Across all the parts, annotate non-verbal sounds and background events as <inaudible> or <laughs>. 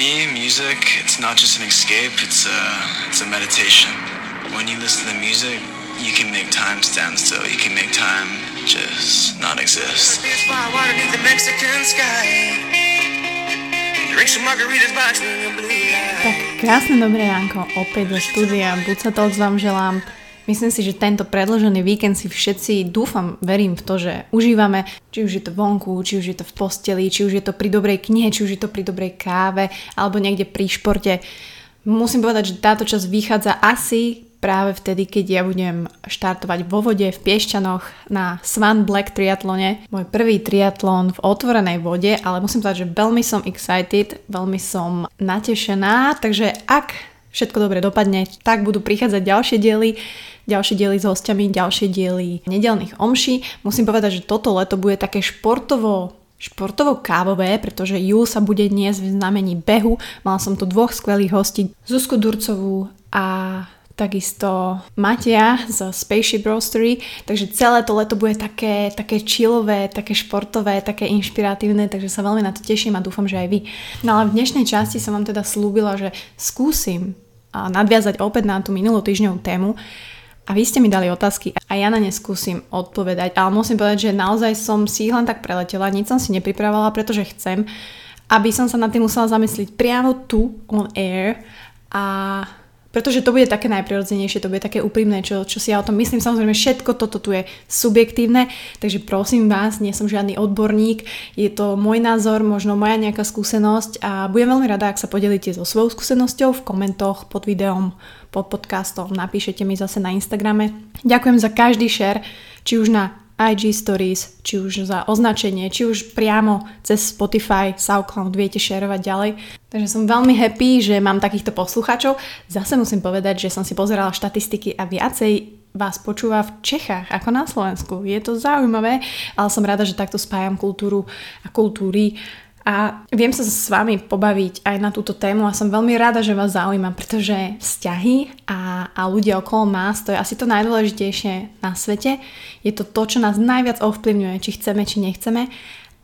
me, music, it's not just an escape, it's a, it's a meditation. When you listen to music, you can make time stand still. You can make time just not exist. Tak krásne dobré ránko, opäť do štúdia Buca Talks vám želám. Myslím si, že tento predložený víkend si všetci, dúfam, verím v to, že užívame, či už je to vonku, či už je to v posteli, či už je to pri dobrej knihe, či už je to pri dobrej káve, alebo niekde pri športe. Musím povedať, že táto časť vychádza asi práve vtedy, keď ja budem štartovať vo vode v Piešťanoch na Swan Black triatlone. Môj prvý triatlon v otvorenej vode, ale musím povedať, že veľmi som excited, veľmi som natešená, takže ak všetko dobre dopadne, tak budú prichádzať ďalšie diely ďalšie diely s hostiami, ďalšie diely nedelných omší. Musím povedať, že toto leto bude také športovo športovo kávové, pretože júl sa bude dnes v znamení behu. Mala som tu dvoch skvelých hostí, Zuzku Durcovú a takisto Matia z Spaceship Roastery, takže celé to leto bude také, také chillové, také športové, také inšpiratívne, takže sa veľmi na to teším a dúfam, že aj vy. No ale v dnešnej časti som vám teda slúbila, že skúsim nadviazať opäť na tú minulú týždňovú tému. A vy ste mi dali otázky a ja na ne skúsim odpovedať, ale musím povedať, že naozaj som si ich len tak preletela, nič som si nepripravovala, pretože chcem, aby som sa na tým musela zamyslieť priamo tu on air. A pretože to bude také najprirodzenejšie, to bude také úprimné, čo, čo si ja o tom myslím. Samozrejme, všetko toto tu je subjektívne, takže prosím vás, nie som žiadny odborník, je to môj názor, možno moja nejaká skúsenosť a budem veľmi rada, ak sa podelíte so svojou skúsenosťou v komentoch pod videom, pod podcastom, napíšete mi zase na Instagrame. Ďakujem za každý share, či už na IG Stories, či už za označenie, či už priamo cez Spotify, SoundCloud viete šerovať ďalej. Takže som veľmi happy, že mám takýchto poslucháčov. Zase musím povedať, že som si pozerala štatistiky a viacej vás počúva v Čechách ako na Slovensku. Je to zaujímavé, ale som rada, že takto spájam kultúru a kultúry a viem sa s vami pobaviť aj na túto tému a som veľmi rada, že vás zaujímam, pretože vzťahy a, a ľudia okolo nás, to je asi to najdôležitejšie na svete. Je to to, čo nás najviac ovplyvňuje, či chceme, či nechceme.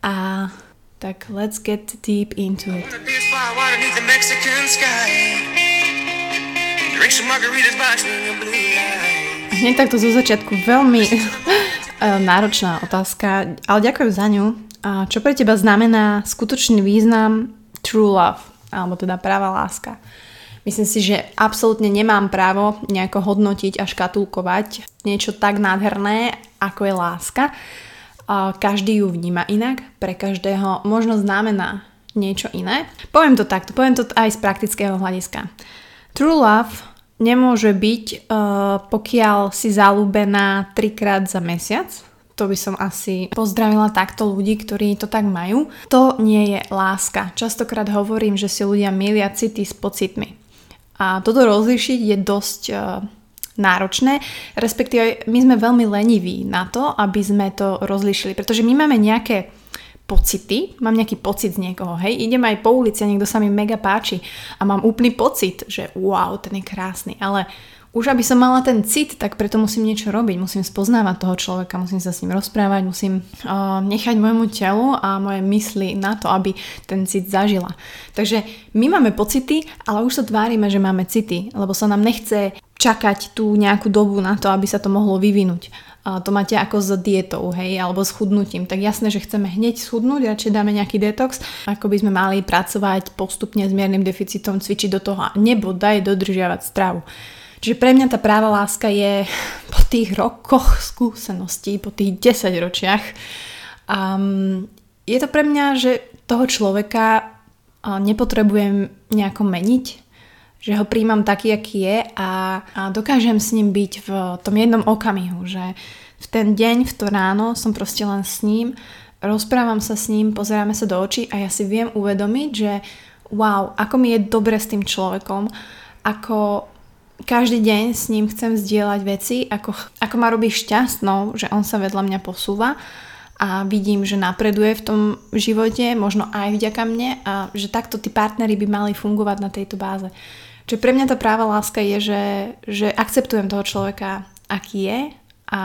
A tak let's get deep into it. Hneď takto zo začiatku veľmi <laughs> náročná otázka, ale ďakujem za ňu a čo pre teba znamená skutočný význam true love, alebo teda práva láska? Myslím si, že absolútne nemám právo nejako hodnotiť a škatulkovať niečo tak nádherné, ako je láska. Každý ju vníma inak, pre každého možno znamená niečo iné. Poviem to takto, poviem to aj z praktického hľadiska. True love nemôže byť, uh, pokiaľ si zalúbená trikrát za mesiac, to by som asi pozdravila takto ľudí, ktorí to tak majú. To nie je láska. Častokrát hovorím, že si ľudia milia city s pocitmi. A toto rozlišiť je dosť uh, náročné, respektíve my sme veľmi leniví na to, aby sme to rozlišili, pretože my máme nejaké pocity, mám nejaký pocit z niekoho, hej, idem aj po ulici a niekto sa mi mega páči a mám úplný pocit, že wow, ten je krásny, ale už aby som mala ten cit, tak preto musím niečo robiť, musím spoznávať toho človeka, musím sa s ním rozprávať, musím uh, nechať môjmu telu a moje mysli na to, aby ten cit zažila. Takže my máme pocity, ale už sa tvárime, že máme city, lebo sa nám nechce čakať tú nejakú dobu na to, aby sa to mohlo vyvinúť. A to máte ako s dietou, hej, alebo s chudnutím. Tak jasné, že chceme hneď schudnúť, radšej dáme nejaký detox, ako by sme mali pracovať postupne s miernym deficitom, cvičiť do toho a nebodaj dodržiavať stravu. Čiže pre mňa tá práva láska je po tých rokoch skúseností, po tých 10 ročiach. Um, je to pre mňa, že toho človeka nepotrebujem nejako meniť, že ho príjmam taký, aký je a, a dokážem s ním byť v tom jednom okamihu, že v ten deň, v to ráno som proste len s ním, rozprávam sa s ním, pozeráme sa do očí a ja si viem uvedomiť, že wow, ako mi je dobre s tým človekom, ako každý deň s ním chcem zdieľať veci, ako, ako ma robí šťastnou, že on sa vedľa mňa posúva a vidím, že napreduje v tom živote, možno aj vďaka mne a že takto tí partnery by mali fungovať na tejto báze. Čiže pre mňa tá práva láska je, že, že akceptujem toho človeka, aký je a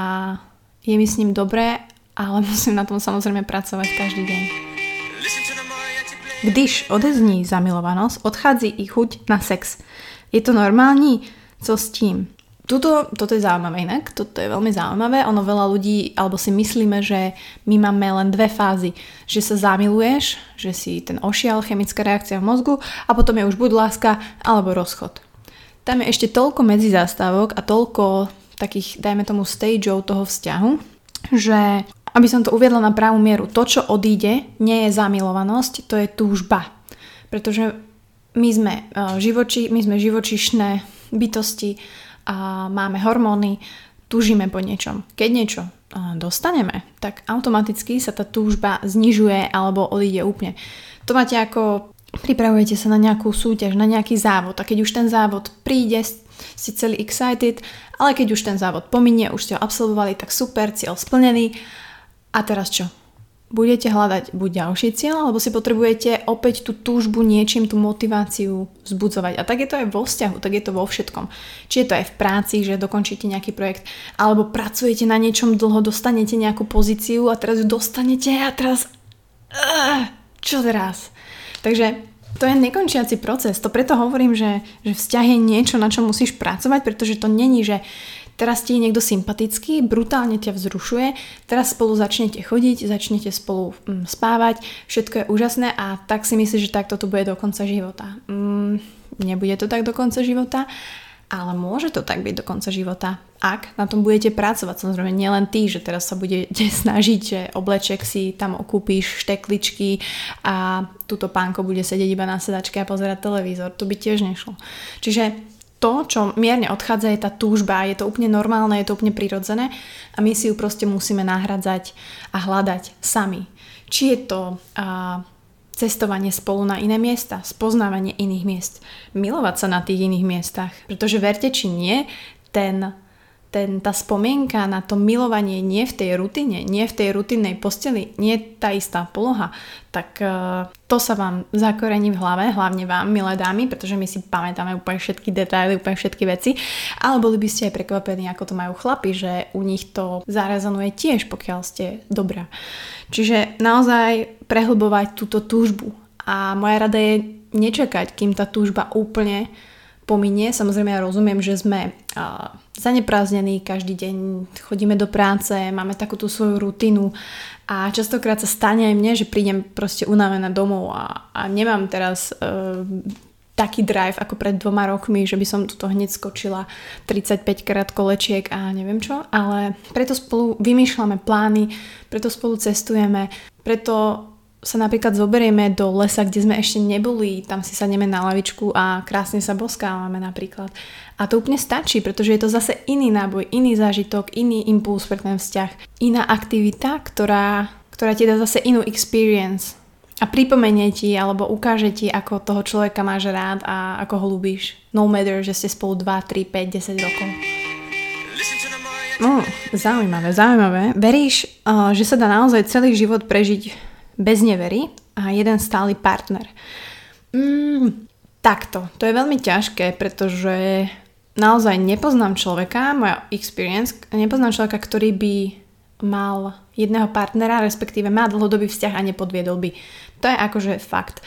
je mi s ním dobré, ale <laughs> musím na tom samozrejme pracovať každý deň. Když odezní zamilovanosť, odchází i chuť na sex. Je to normální? Co s tím? Tuto, toto je zaujímavé inak, toto je veľmi zaujímavé. Ono veľa ľudí, alebo si myslíme, že my máme len dve fázy. Že sa zamiluješ, že si ten ošial, chemická reakcia v mozgu a potom je už buď láska alebo rozchod. Tam je ešte toľko medzizastávok a toľko takých, dajme tomu, stageov toho vzťahu, že aby som to uviedla na pravú mieru, to, čo odíde, nie je zamilovanosť, to je túžba. Pretože my sme, uh, živoči, my sme živočišné bytosti a máme hormóny, túžime po niečom. Keď niečo uh, dostaneme, tak automaticky sa tá túžba znižuje alebo odíde úplne. To máte ako pripravujete sa na nejakú súťaž, na nejaký závod a keď už ten závod príde, ste celý excited, ale keď už ten závod pominie, už ste ho absolvovali, tak super, cieľ splnený. A teraz čo? Budete hľadať buď ďalší cieľ, alebo si potrebujete opäť tú túžbu niečím, tú motiváciu vzbudzovať. A tak je to aj vo vzťahu, tak je to vo všetkom. Či je to aj v práci, že dokončíte nejaký projekt, alebo pracujete na niečom dlho, dostanete nejakú pozíciu a teraz ju dostanete a teraz... Čo teraz? Takže to je nekončiaci proces. To preto hovorím, že, že vzťah je niečo, na čo musíš pracovať, pretože to není, že teraz ti je niekto sympatický, brutálne ťa vzrušuje, teraz spolu začnete chodiť, začnete spolu mm, spávať, všetko je úžasné a tak si myslíš, že takto to bude do konca života. Mm, nebude to tak do konca života ale môže to tak byť do konca života, ak na tom budete pracovať. Samozrejme, nielen ty, že teraz sa budete <laughs> snažiť, že obleček si tam okúpíš, štekličky a túto pánko bude sedieť iba na sedačke a pozerať televízor. To by tiež nešlo. Čiže to, čo mierne odchádza, je tá túžba. Je to úplne normálne, je to úplne prirodzené a my si ju proste musíme nahradzať a hľadať sami. Či je to uh, cestovanie spolu na iné miesta, spoznávanie iných miest, milovať sa na tých iných miestach. Pretože verte či nie, ten, ten, tá spomienka na to milovanie nie v tej rutine, nie v tej rutinnej posteli, nie tá istá poloha, tak uh, to sa vám zakorení v hlave, hlavne vám, milé dámy, pretože my si pamätáme úplne všetky detaily, úplne všetky veci, ale boli by ste aj prekvapení, ako to majú chlapi, že u nich to zarezonuje tiež, pokiaľ ste dobrá. Čiže naozaj prehlbovať túto túžbu. A moja rada je nečakať, kým tá túžba úplne pominie. Samozrejme ja rozumiem, že sme uh, zaneprázdnení každý deň, chodíme do práce, máme takú tú svoju rutinu a častokrát sa stane aj mne, že prídem proste unavená domov a, a nemám teraz uh, taký drive ako pred dvoma rokmi, že by som tuto hneď skočila 35 krát kolečiek a neviem čo, ale preto spolu vymýšľame plány, preto spolu cestujeme, preto sa napríklad zoberieme do lesa, kde sme ešte neboli, tam si sadneme na lavičku a krásne sa boskávame napríklad. A to úplne stačí, pretože je to zase iný náboj, iný zážitok, iný impuls pre ten vzťah, iná aktivita, ktorá, ktorá ti dá zase inú experience a pripomenie ti alebo ukáže ti, ako toho človeka máš rád a ako ho ľúbíš. No matter, že ste spolu 2, 3, 5, 10 rokov. No, zaujímavé, zaujímavé. Veríš, uh, že sa dá naozaj celý život prežiť bez nevery a jeden stály partner? Mm, takto. To je veľmi ťažké, pretože naozaj nepoznám človeka, moja experience, nepoznám človeka, ktorý by mal jedného partnera, respektíve má dlhodobý vzťah a nepodviedol by. To je akože fakt.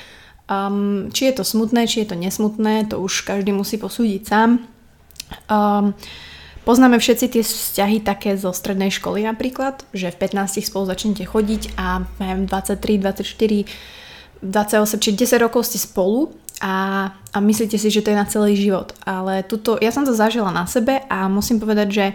Um, či je to smutné, či je to nesmutné, to už každý musí posúdiť sám. Um, poznáme všetci tie vzťahy také zo strednej školy napríklad, že v 15 spolu začnete chodiť a neviem, 23, 24, 28 či 10 rokov ste spolu a, a myslíte si, že to je na celý život. Ale tuto, ja som to zažila na sebe a musím povedať, že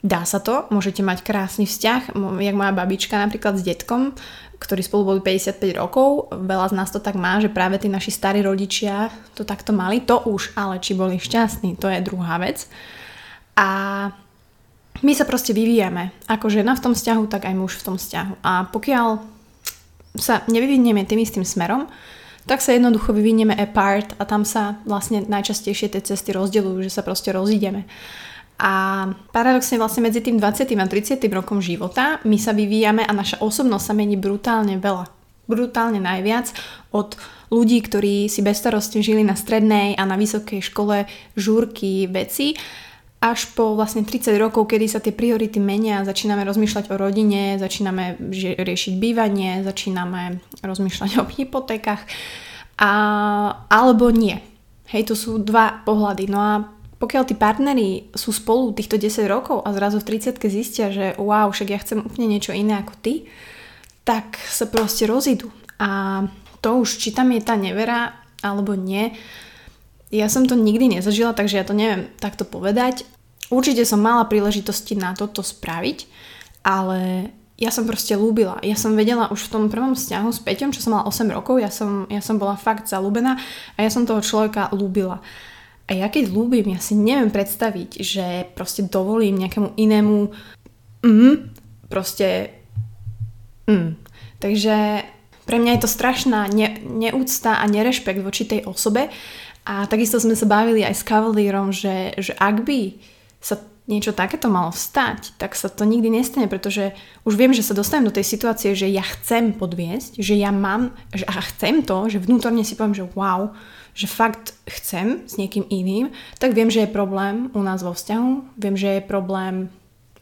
Dá sa to, môžete mať krásny vzťah, jak moja babička napríklad s detkom, ktorí spolu boli 55 rokov, veľa z nás to tak má, že práve tí naši starí rodičia to takto mali, to už, ale či boli šťastní, to je druhá vec. A my sa proste vyvíjame, ako žena v tom vzťahu, tak aj muž v tom vzťahu. A pokiaľ sa nevyvinieme tým istým smerom, tak sa jednoducho vyvinieme apart a tam sa vlastne najčastejšie tie cesty rozdeľujú, že sa proste rozídeme. A paradoxne vlastne medzi tým 20. a 30. rokom života my sa vyvíjame a naša osobnosť sa mení brutálne veľa. Brutálne najviac od ľudí, ktorí si bezstarostne žili na strednej a na vysokej škole žúrky veci až po vlastne 30 rokov, kedy sa tie priority menia, začíname rozmýšľať o rodine, začíname riešiť bývanie, začíname rozmýšľať <laughs> o hypotékach a, alebo nie. Hej, to sú dva pohľady. No a pokiaľ tí partneri sú spolu týchto 10 rokov a zrazu v 30 zistia, že wow, však ja chcem úplne niečo iné ako ty, tak sa proste rozídu. A to už, či tam je tá nevera alebo nie, ja som to nikdy nezažila, takže ja to neviem takto povedať. Určite som mala príležitosti na toto spraviť, ale ja som proste lúbila. Ja som vedela už v tom prvom vzťahu s Peťom, čo som mala 8 rokov, ja som, ja som bola fakt zalúbená a ja som toho človeka lúbila. A ja keď lúbim, ja si neviem predstaviť, že proste dovolím nejakému inému mm, proste mm. Takže pre mňa je to strašná ne, neúcta a nerešpekt voči tej osobe a takisto sme sa bavili aj s kavalírom, že, že ak by sa niečo takéto malo stať, tak sa to nikdy nestane, pretože už viem, že sa dostanem do tej situácie, že ja chcem podviesť, že ja mám, že a chcem to, že vnútorne si poviem, že wow, že fakt chcem s niekým iným, tak viem, že je problém u nás vo vzťahu, viem, že je problém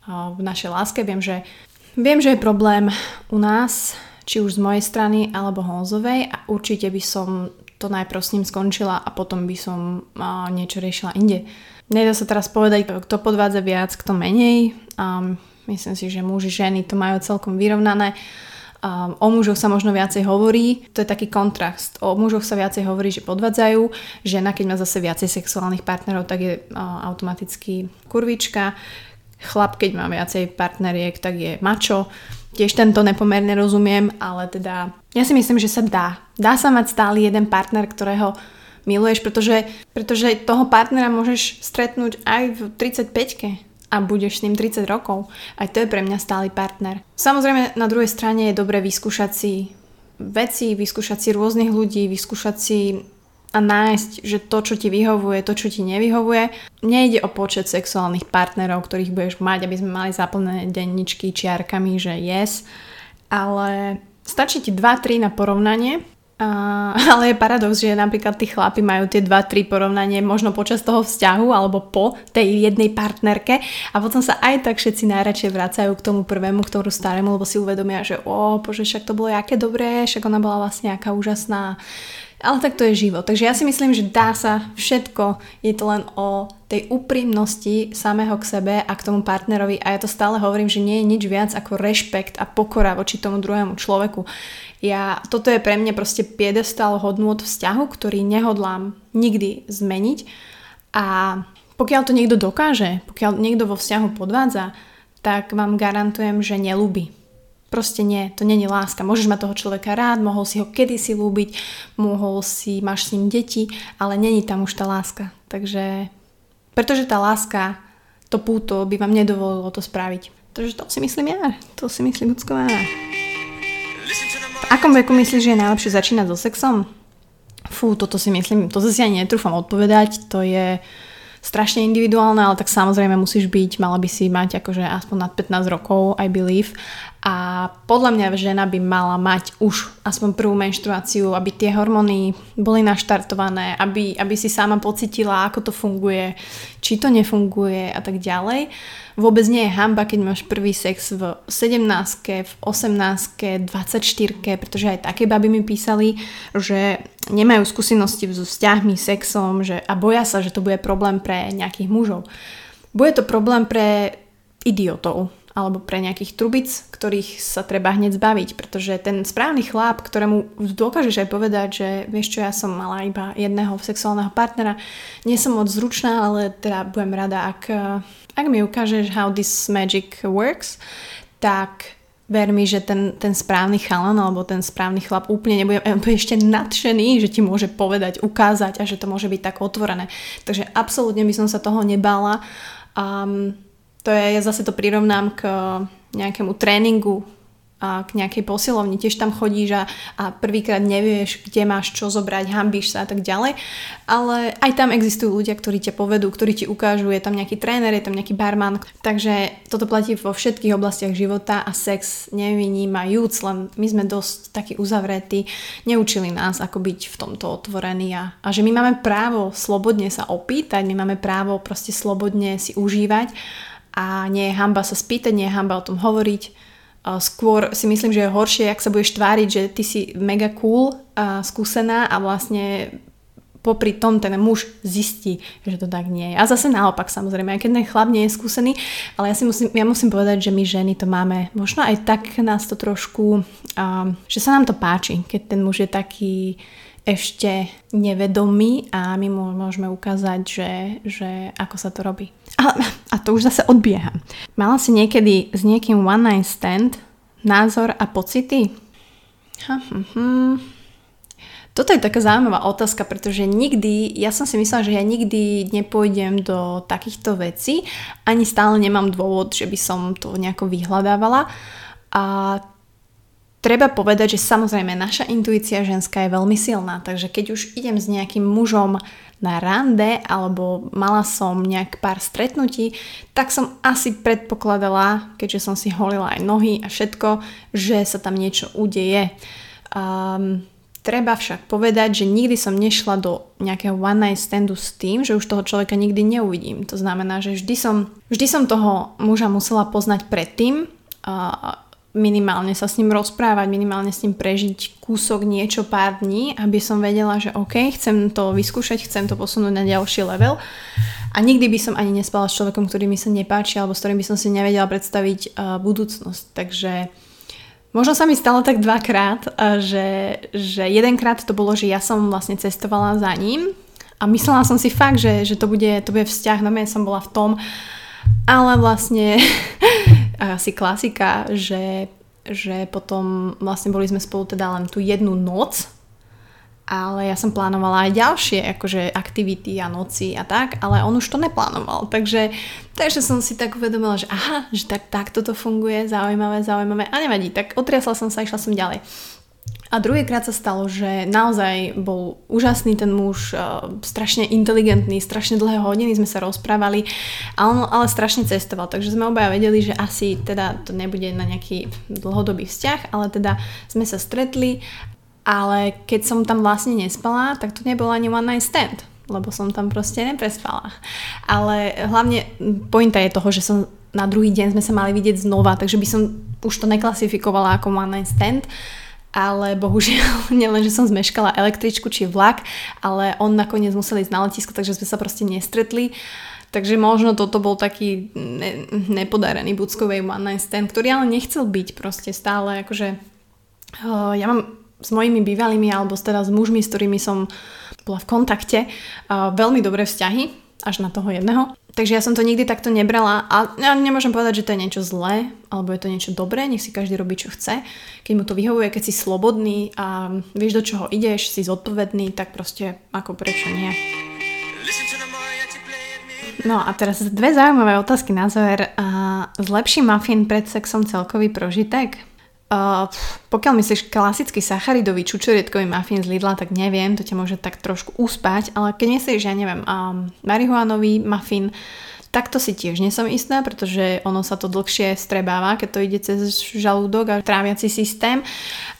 v našej láske, viem, že, viem, že je problém u nás, či už z mojej strany alebo Honzovej a určite by som to najprv s ním skončila a potom by som uh, niečo riešila inde. Nedá sa teraz povedať, kto podvádza viac, kto menej. Um, myslím si, že muži, ženy to majú celkom vyrovnané. Um, o mužoch sa možno viacej hovorí, to je taký kontrast. O mužoch sa viacej hovorí, že podvádzajú, žena keď má zase viacej sexuálnych partnerov, tak je uh, automaticky kurvička, chlap keď má viacej partneriek, tak je mačo tiež tento nepomerne rozumiem, ale teda ja si myslím, že sa dá. Dá sa mať stále jeden partner, ktorého miluješ, pretože, pretože toho partnera môžeš stretnúť aj v 35-ke a budeš s ním 30 rokov. Aj to je pre mňa stály partner. Samozrejme, na druhej strane je dobre vyskúšať si veci, vyskúšať si rôznych ľudí, vyskúšať si a nájsť, že to, čo ti vyhovuje, to, čo ti nevyhovuje. Nejde o počet sexuálnych partnerov, ktorých budeš mať, aby sme mali zaplnené denničky čiarkami, že yes, ale stačí ti 2-3 na porovnanie a, <laughs> ale je paradox, že napríklad tí chlapi majú tie 2-3 porovnanie možno počas toho vzťahu alebo po tej jednej partnerke a potom sa aj tak všetci najradšej vracajú k tomu prvému, k tomu starému, lebo si uvedomia, že o, bože, však to bolo aké dobré, však ona bola vlastne aká úžasná ale tak to je život. Takže ja si myslím, že dá sa všetko. Je to len o tej úprimnosti samého k sebe a k tomu partnerovi a ja to stále hovorím, že nie je nič viac ako rešpekt a pokora voči tomu druhému človeku. Ja, toto je pre mňa proste piedestal hodnôt vzťahu, ktorý nehodlám nikdy zmeniť a pokiaľ to niekto dokáže, pokiaľ niekto vo vzťahu podvádza, tak vám garantujem, že nelúbi Proste nie, to není láska. Môžeš mať toho človeka rád, mohol si ho kedysi lúbiť, mohol si, máš s ním deti, ale není tam už tá láska. Takže, pretože tá láska, to púto by vám nedovolilo to spraviť. Takže to si myslím ja, to si myslím ľudsková. V akom veku myslíš, že je najlepšie začínať so sexom? Fú, toto si myslím, to si ani netrúfam odpovedať, to je strašne individuálne, ale tak samozrejme musíš byť, mala by si mať akože aspoň nad 15 rokov, I believe. A podľa mňa žena by mala mať už aspoň prvú menštruáciu, aby tie hormóny boli naštartované, aby, aby si sama pocitila, ako to funguje, či to nefunguje a tak ďalej. Vôbec nie je hamba, keď máš prvý sex v 17 v 18 24 pretože aj také baby mi písali, že nemajú skúsenosti so vzťahmi, sexom že, a boja sa, že to bude problém pre nejakých mužov. Bude to problém pre idiotov, alebo pre nejakých trubic, ktorých sa treba hneď zbaviť, pretože ten správny chlap, ktorému dokážeš aj povedať, že vieš čo, ja som mala iba jedného sexuálneho partnera, nie som moc zručná, ale teda budem rada, ak, ak mi ukážeš how this magic works, tak ver mi, že ten, ten správny chalan alebo ten správny chlap úplne nebude, <laughs> bude ešte nadšený, že ti môže povedať, ukázať a že to môže byť tak otvorené. Takže absolútne by som sa toho nebala. Um, to je, ja zase to prirovnám k nejakému tréningu k nejakej posilovni, tiež tam chodíš a, a prvýkrát nevieš, kde máš čo zobrať, hambíš sa a tak ďalej. Ale aj tam existujú ľudia, ktorí ťa povedú, ktorí ti ukážu, je tam nejaký tréner, je tam nejaký barman. Takže toto platí vo všetkých oblastiach života a sex nevynímajúc, len my sme dosť takí uzavretí, neučili nás, ako byť v tomto otvorení a, a že my máme právo slobodne sa opýtať, my máme právo proste slobodne si užívať a nie je hamba sa spýtať, nie je hamba o tom hovoriť Skôr si myslím, že je horšie, ak sa budeš tváriť, že ty si mega cool a skúsená a vlastne popri tom ten muž zistí, že to tak nie je. A zase naopak samozrejme, aj keď ten chlap nie je skúsený, ale ja, si musím, ja musím povedať, že my ženy to máme, možno aj tak nás to trošku, uh, že sa nám to páči, keď ten muž je taký ešte nevedomý a my mu môžeme ukázať, že, že ako sa to robí. A, a to už zase odbieha. Mala si niekedy s niekým one night stand, názor a pocity? Hm, hm. Toto je taká zaujímavá otázka, pretože nikdy, ja som si myslela, že ja nikdy nepôjdem do takýchto vecí, ani stále nemám dôvod, že by som to nejako vyhľadávala. A Treba povedať, že samozrejme naša intuícia ženská je veľmi silná, takže keď už idem s nejakým mužom na rande alebo mala som nejak pár stretnutí, tak som asi predpokladala, keďže som si holila aj nohy a všetko, že sa tam niečo udeje. Um, treba však povedať, že nikdy som nešla do nejakého one night standu s tým, že už toho človeka nikdy neuvidím. To znamená, že vždy som, vždy som toho muža musela poznať predtým, uh, minimálne sa s ním rozprávať, minimálne s ním prežiť kúsok niečo pár dní, aby som vedela, že OK, chcem to vyskúšať, chcem to posunúť na ďalší level. A nikdy by som ani nespala s človekom, ktorý mi sa nepáči alebo s ktorým by som si nevedela predstaviť uh, budúcnosť. Takže možno sa mi stalo tak dvakrát, uh, že, že jedenkrát to bolo, že ja som vlastne cestovala za ním a myslela som si fakt, že, že to, bude, to bude vzťah, no ja som bola v tom, ale vlastne <laughs> asi klasika, že, že potom vlastne boli sme spolu teda len tú jednu noc, ale ja som plánovala aj ďalšie akože aktivity a noci a tak, ale on už to neplánoval, takže, takže som si tak uvedomila, že aha, že tak, tak toto funguje, zaujímavé, zaujímavé a nevadí, tak otriasla som sa, išla som ďalej. A druhýkrát sa stalo, že naozaj bol úžasný ten muž, strašne inteligentný, strašne dlhé hodiny sme sa rozprávali a ale strašne cestoval, takže sme obaja vedeli, že asi teda to nebude na nejaký dlhodobý vzťah, ale teda sme sa stretli, ale keď som tam vlastne nespala, tak to nebol ani one night stand, lebo som tam proste neprespala. Ale hlavne pointa je toho, že som na druhý deň sme sa mali vidieť znova, takže by som už to neklasifikovala ako one night stand, ale bohužiaľ <laughs> nielen, že som zmeškala električku či vlak, ale on nakoniec musel ísť na letisko, takže sme sa proste nestretli. Takže možno toto bol taký ne, nepodarený Buckovej one night stand, ktorý ale nechcel byť proste stále, akože uh, ja mám s mojimi bývalými alebo teda s mužmi, s ktorými som bola v kontakte, uh, veľmi dobré vzťahy, až na toho jedného. Takže ja som to nikdy takto nebrala a ja nemôžem povedať, že to je niečo zlé alebo je to niečo dobré, nech si každý robí čo chce. Keď mu to vyhovuje, keď si slobodný a vieš do čoho ideš, si zodpovedný, tak proste ako prečo nie. No a teraz dve zaujímavé otázky na záver. Zlepší muffin pred sexom celkový prožitek? Uh, pokiaľ myslíš klasický sacharidový čučoriedkový muffin z Lidla, tak neviem, to ťa môže tak trošku uspať, ale keď myslíš, ja neviem, um, marihuanový muffin, tak to si tiež nesom istá, pretože ono sa to dlhšie strebáva, keď to ide cez žalúdok a tráviaci systém,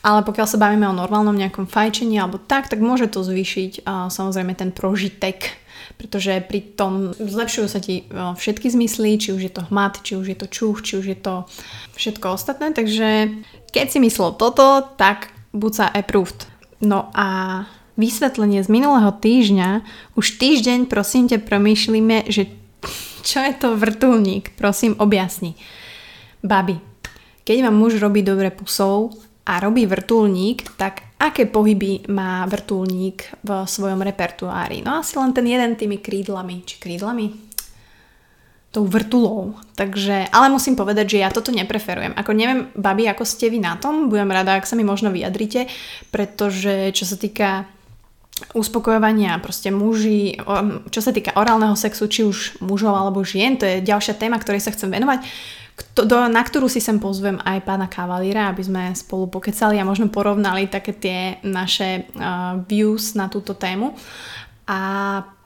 ale pokiaľ sa bavíme o normálnom nejakom fajčení alebo tak, tak môže to zvýšiť uh, samozrejme ten prožitek pretože pri tom zlepšujú sa ti všetky zmysly, či už je to hmat, či už je to čuch, či už je to všetko ostatné, takže keď si myslel toto, tak buď sa approved. No a vysvetlenie z minulého týždňa, už týždeň prosím ťa promýšlíme, že čo je to vrtulník, prosím objasni. Babi, keď vám muž robí dobre pusou a robí vrtulník, tak aké pohyby má vrtulník v svojom repertoári? No asi len ten jeden tými krídlami, či krídlami? tou vrtulou. Takže, ale musím povedať, že ja toto nepreferujem. Ako neviem, babi, ako ste vy na tom, budem rada, ak sa mi možno vyjadrite, pretože čo sa týka uspokojovania proste muži, čo sa týka orálneho sexu, či už mužov alebo žien, to je ďalšia téma, ktorej sa chcem venovať. Kto, do, na ktorú si sem pozvem aj pána Kavalíra, aby sme spolu pokecali a možno porovnali také tie naše uh, views na túto tému. A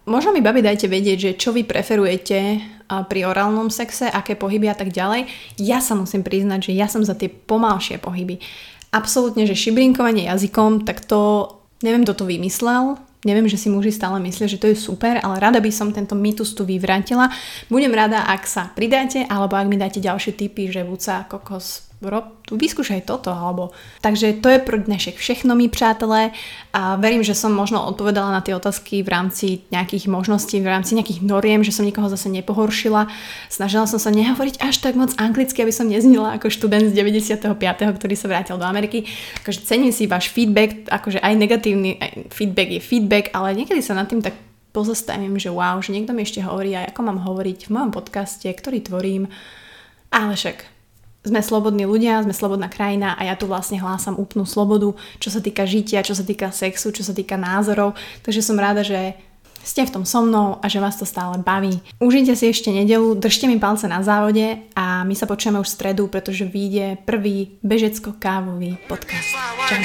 Možno mi, babi, dajte vedieť, že čo vy preferujete pri orálnom sexe, aké pohyby a tak ďalej. Ja sa musím priznať, že ja som za tie pomalšie pohyby. Absolútne, že šibrinkovanie jazykom, tak to, neviem, kto to vymyslel, Neviem, že si muži stále myslia, že to je super, ale rada by som tento mýtus tu vyvrátila. Budem rada, ak sa pridáte, alebo ak mi dáte ďalšie tipy, že vúca, kokos, rob, vyskúšaj toto, alebo... Takže to je pro dnešek všechno, mi přátelé. A verím, že som možno odpovedala na tie otázky v rámci nejakých možností, v rámci nejakých noriem, že som nikoho zase nepohoršila. Snažila som sa nehovoriť až tak moc anglicky, aby som neznila ako študent z 95., ktorý sa vrátil do Ameriky. Akože cením si váš feedback, akože aj negatívny feedback je feedback, ale niekedy sa nad tým tak pozastavím, že wow, že niekto mi ešte hovorí aj ako mám hovoriť v mojom podcaste, ktorý tvorím. Ale však sme slobodní ľudia, sme slobodná krajina a ja tu vlastne hlásam úplnú slobodu, čo sa týka žitia, čo sa týka sexu, čo sa týka názorov. Takže som rada, že ste v tom so mnou a že vás to stále baví. Užite si ešte nedelu, držte mi palce na závode a my sa počujeme už v stredu, pretože vyjde prvý bežecko-kávový podcast. Čau.